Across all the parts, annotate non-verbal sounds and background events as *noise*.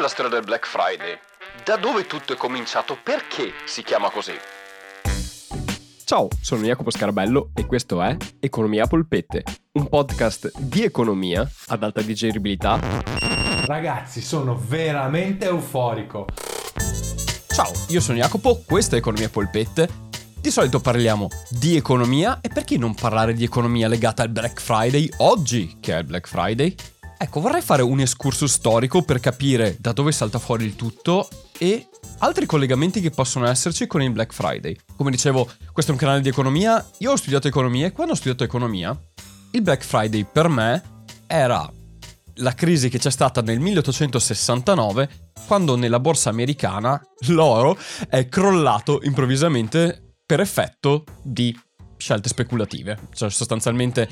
La storia del Black Friday? Da dove tutto è cominciato? Perché si chiama così? Ciao, sono Jacopo Scarabello e questo è Economia Polpette, un podcast di economia ad alta digeribilità. Ragazzi, sono veramente euforico. Ciao, io sono Jacopo, questa è Economia Polpette. Di solito parliamo di economia e perché non parlare di economia legata al Black Friday oggi, che è il Black Friday? Ecco, vorrei fare un escurso storico per capire da dove salta fuori il tutto e altri collegamenti che possono esserci con il Black Friday. Come dicevo, questo è un canale di economia, io ho studiato economia e quando ho studiato economia, il Black Friday per me era la crisi che c'è stata nel 1869 quando nella borsa americana l'oro è crollato improvvisamente per effetto di scelte speculative. Cioè sostanzialmente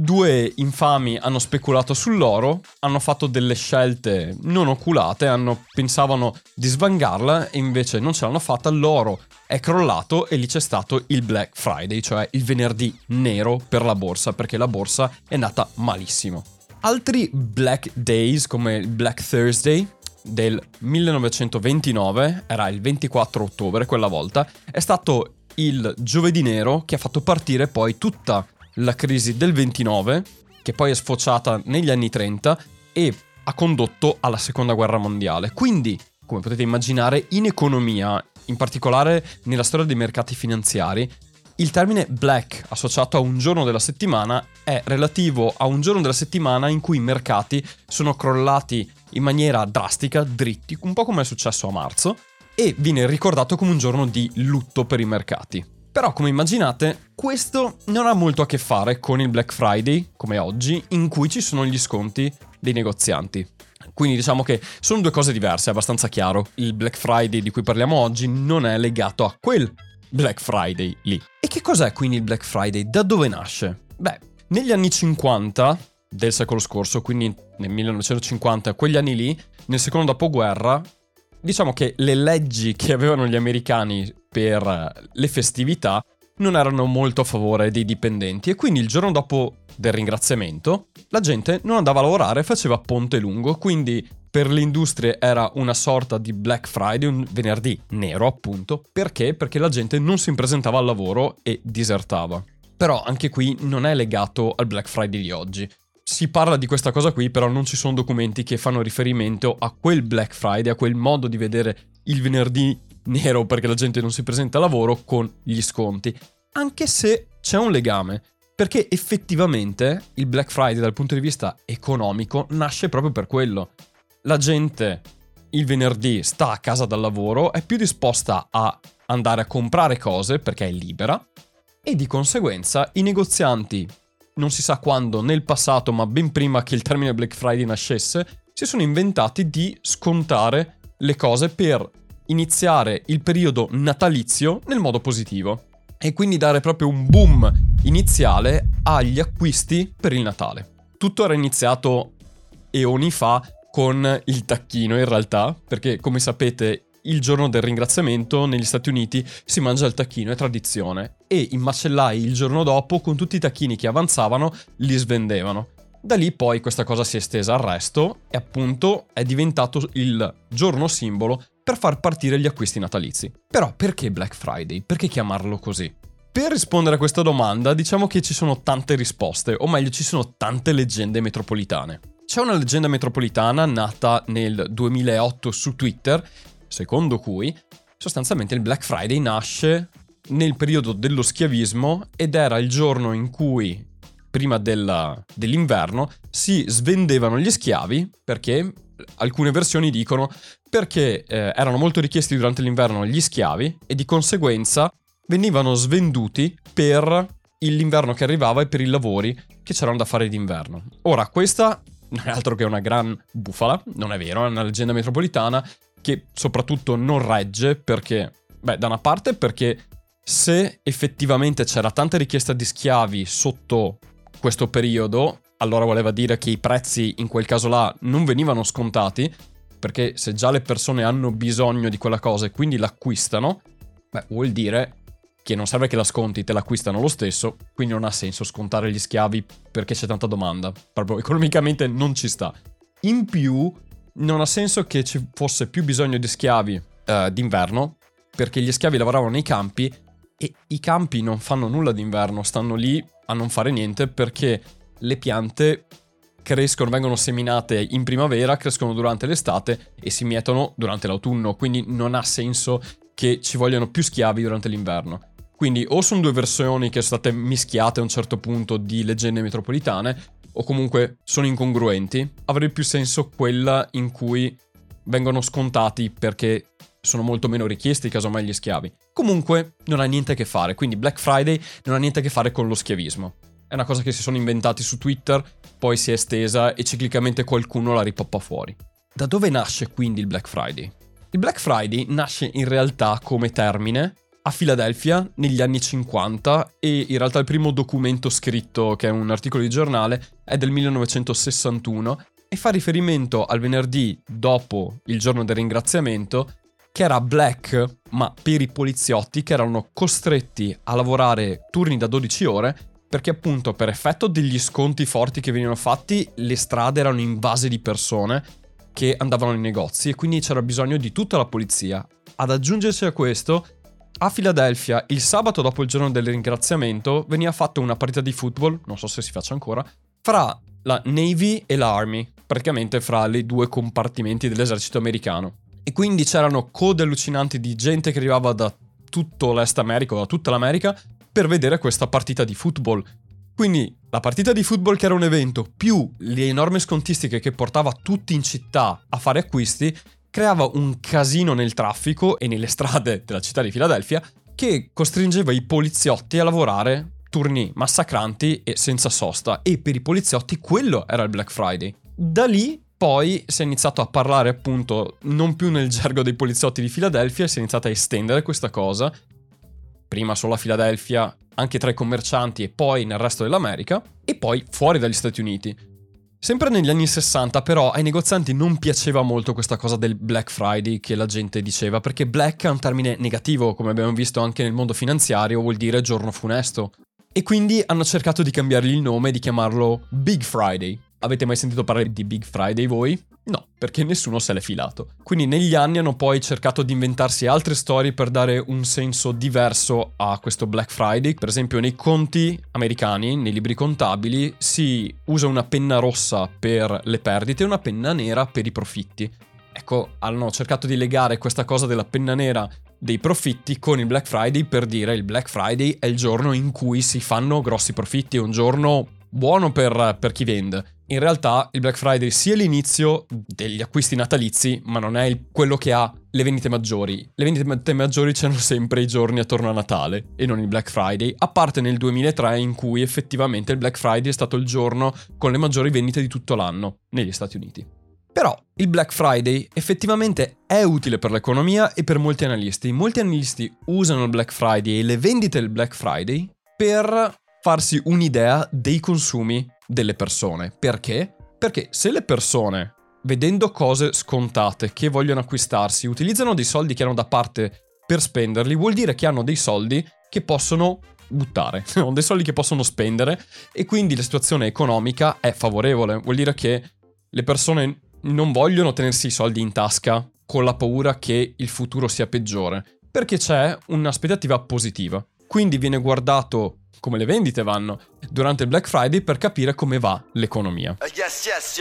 Due infami hanno speculato sull'oro, hanno fatto delle scelte non oculate, hanno, pensavano di svangarla e invece non ce l'hanno fatta, l'oro è crollato e lì c'è stato il Black Friday, cioè il venerdì nero per la borsa, perché la borsa è nata malissimo. Altri Black Days come il Black Thursday del 1929, era il 24 ottobre quella volta, è stato il giovedì nero che ha fatto partire poi tutta la crisi del 29, che poi è sfociata negli anni 30 e ha condotto alla seconda guerra mondiale. Quindi, come potete immaginare, in economia, in particolare nella storia dei mercati finanziari, il termine black associato a un giorno della settimana è relativo a un giorno della settimana in cui i mercati sono crollati in maniera drastica, dritti, un po' come è successo a marzo, e viene ricordato come un giorno di lutto per i mercati. Però, come immaginate, questo non ha molto a che fare con il Black Friday, come oggi, in cui ci sono gli sconti dei negozianti. Quindi diciamo che sono due cose diverse, è abbastanza chiaro. Il Black Friday di cui parliamo oggi non è legato a quel Black Friday lì. E che cos'è quindi il Black Friday? Da dove nasce? Beh, negli anni 50 del secolo scorso, quindi nel 1950, quegli anni lì, nel secondo dopoguerra, diciamo che le leggi che avevano gli americani per le festività non erano molto a favore dei dipendenti e quindi il giorno dopo del ringraziamento la gente non andava a lavorare faceva ponte lungo, quindi per le industrie era una sorta di Black Friday, un venerdì nero appunto, perché? Perché la gente non si presentava al lavoro e disertava. Però anche qui non è legato al Black Friday di oggi. Si parla di questa cosa qui, però non ci sono documenti che fanno riferimento a quel Black Friday, a quel modo di vedere il venerdì nero perché la gente non si presenta a lavoro con gli sconti. Anche se c'è un legame, perché effettivamente il Black Friday dal punto di vista economico nasce proprio per quello. La gente il venerdì sta a casa dal lavoro, è più disposta a andare a comprare cose perché è libera e di conseguenza i negozianti, non si sa quando, nel passato, ma ben prima che il termine Black Friday nascesse, si sono inventati di scontare le cose per iniziare il periodo natalizio nel modo positivo e quindi dare proprio un boom iniziale agli acquisti per il Natale. Tutto era iniziato eoni fa con il tacchino in realtà, perché come sapete il giorno del ringraziamento negli Stati Uniti si mangia il tacchino, è tradizione, e i macellai il giorno dopo con tutti i tacchini che avanzavano li svendevano. Da lì poi questa cosa si è estesa al resto e appunto è diventato il giorno simbolo per far partire gli acquisti natalizi. Però perché Black Friday? Perché chiamarlo così? Per rispondere a questa domanda diciamo che ci sono tante risposte, o meglio ci sono tante leggende metropolitane. C'è una leggenda metropolitana nata nel 2008 su Twitter, secondo cui sostanzialmente il Black Friday nasce nel periodo dello schiavismo ed era il giorno in cui, prima della, dell'inverno, si svendevano gli schiavi perché alcune versioni dicono perché eh, erano molto richiesti durante l'inverno gli schiavi e di conseguenza venivano svenduti per l'inverno che arrivava e per i lavori che c'erano da fare d'inverno. Ora, questa non è altro che una gran bufala, non è vero, è una leggenda metropolitana che soprattutto non regge perché, beh, da una parte perché se effettivamente c'era tanta richiesta di schiavi sotto questo periodo, allora voleva dire che i prezzi in quel caso là non venivano scontati, perché se già le persone hanno bisogno di quella cosa e quindi l'acquistano, beh, vuol dire che non serve che la sconti, te l'acquistano lo stesso, quindi non ha senso scontare gli schiavi perché c'è tanta domanda, proprio economicamente non ci sta. In più, non ha senso che ci fosse più bisogno di schiavi eh, d'inverno, perché gli schiavi lavoravano nei campi e i campi non fanno nulla d'inverno, stanno lì a non fare niente perché le piante crescono, vengono seminate in primavera, crescono durante l'estate e si mietono durante l'autunno, quindi non ha senso che ci vogliano più schiavi durante l'inverno. Quindi o sono due versioni che sono state mischiate a un certo punto di leggende metropolitane, o comunque sono incongruenti, avrebbe più senso quella in cui vengono scontati perché sono molto meno richiesti casomai gli schiavi. Comunque non ha niente a che fare, quindi Black Friday non ha niente a che fare con lo schiavismo. È una cosa che si sono inventati su Twitter, poi si è estesa e ciclicamente qualcuno la ripoppa fuori. Da dove nasce quindi il Black Friday? Il Black Friday nasce in realtà come termine a Filadelfia negli anni 50 e in realtà il primo documento scritto, che è un articolo di giornale, è del 1961 e fa riferimento al venerdì dopo il giorno del ringraziamento, che era black, ma per i poliziotti che erano costretti a lavorare turni da 12 ore perché appunto per effetto degli sconti forti che venivano fatti le strade erano invase di persone che andavano nei negozi e quindi c'era bisogno di tutta la polizia. Ad aggiungersi a questo, a Filadelfia il sabato dopo il giorno del ringraziamento veniva fatta una partita di football, non so se si faccia ancora, fra la Navy e l'Army, praticamente fra i due compartimenti dell'esercito americano. E quindi c'erano code allucinanti di gente che arrivava da tutto l'Est America, da tutta l'America, per vedere questa partita di football. Quindi la partita di football che era un evento, più le enormi scontistiche che portava tutti in città a fare acquisti, creava un casino nel traffico e nelle strade della città di Filadelfia che costringeva i poliziotti a lavorare turni massacranti e senza sosta. E per i poliziotti quello era il Black Friday. Da lì poi si è iniziato a parlare appunto non più nel gergo dei poliziotti di Filadelfia, si è iniziato a estendere questa cosa, prima solo a Filadelfia, anche tra i commercianti e poi nel resto dell'America, e poi fuori dagli Stati Uniti. Sempre negli anni 60 però ai negozianti non piaceva molto questa cosa del Black Friday che la gente diceva, perché black è un termine negativo, come abbiamo visto anche nel mondo finanziario, vuol dire giorno funesto. E quindi hanno cercato di cambiargli il nome e di chiamarlo Big Friday. Avete mai sentito parlare di Big Friday voi? No, perché nessuno se l'è filato. Quindi negli anni hanno poi cercato di inventarsi altre storie per dare un senso diverso a questo Black Friday. Per esempio nei conti americani, nei libri contabili, si usa una penna rossa per le perdite e una penna nera per i profitti. Ecco, hanno cercato di legare questa cosa della penna nera dei profitti con il Black Friday per dire il Black Friday è il giorno in cui si fanno grossi profitti, è un giorno buono per, per chi vende in realtà il Black Friday sia l'inizio degli acquisti natalizi, ma non è il, quello che ha le vendite maggiori. Le vendite maggiori c'erano sempre i giorni attorno a Natale e non il Black Friday, a parte nel 2003 in cui effettivamente il Black Friday è stato il giorno con le maggiori vendite di tutto l'anno negli Stati Uniti. Però il Black Friday effettivamente è utile per l'economia e per molti analisti. Molti analisti usano il Black Friday e le vendite del Black Friday per farsi un'idea dei consumi delle persone. Perché? Perché se le persone, vedendo cose scontate che vogliono acquistarsi, utilizzano dei soldi che hanno da parte per spenderli, vuol dire che hanno dei soldi che possono buttare, *laughs* hanno dei soldi che possono spendere e quindi la situazione economica è favorevole. Vuol dire che le persone non vogliono tenersi i soldi in tasca con la paura che il futuro sia peggiore, perché c'è un'aspettativa positiva. Quindi viene guardato come le vendite vanno durante il Black Friday per capire come va l'economia. Uh, yes, yes,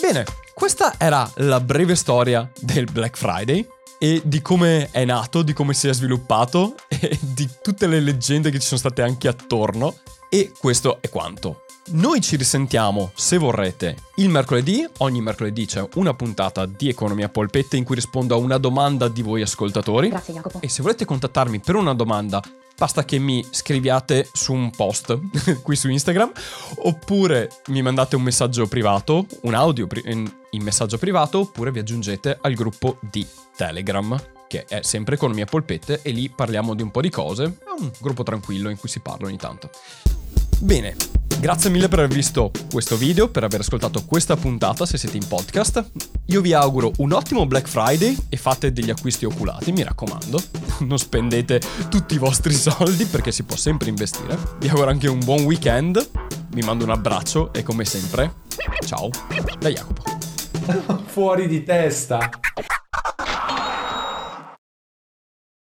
Bene, questa era la breve storia del Black Friday e di come è nato, di come si è sviluppato *laughs* e di tutte le leggende che ci sono state anche attorno. E questo è quanto. Noi ci risentiamo, se vorrete, il mercoledì. Ogni mercoledì c'è una puntata di Economia Polpette in cui rispondo a una domanda di voi ascoltatori. Grazie Jacopo. E se volete contattarmi per una domanda basta che mi scriviate su un post *laughs* qui su Instagram oppure mi mandate un messaggio privato, un audio pri- in messaggio privato oppure vi aggiungete al gruppo di Telegram che è sempre Economia Polpette e lì parliamo di un po' di cose, è un gruppo tranquillo in cui si parla ogni tanto. Bene, Grazie mille per aver visto questo video, per aver ascoltato questa puntata se siete in podcast. Io vi auguro un ottimo Black Friday e fate degli acquisti oculati, mi raccomando. *laughs* Non spendete tutti i vostri soldi perché si può sempre investire. Vi auguro anche un buon weekend. Vi mando un abbraccio e come sempre, ciao da Jacopo. *laughs* fuori di testa.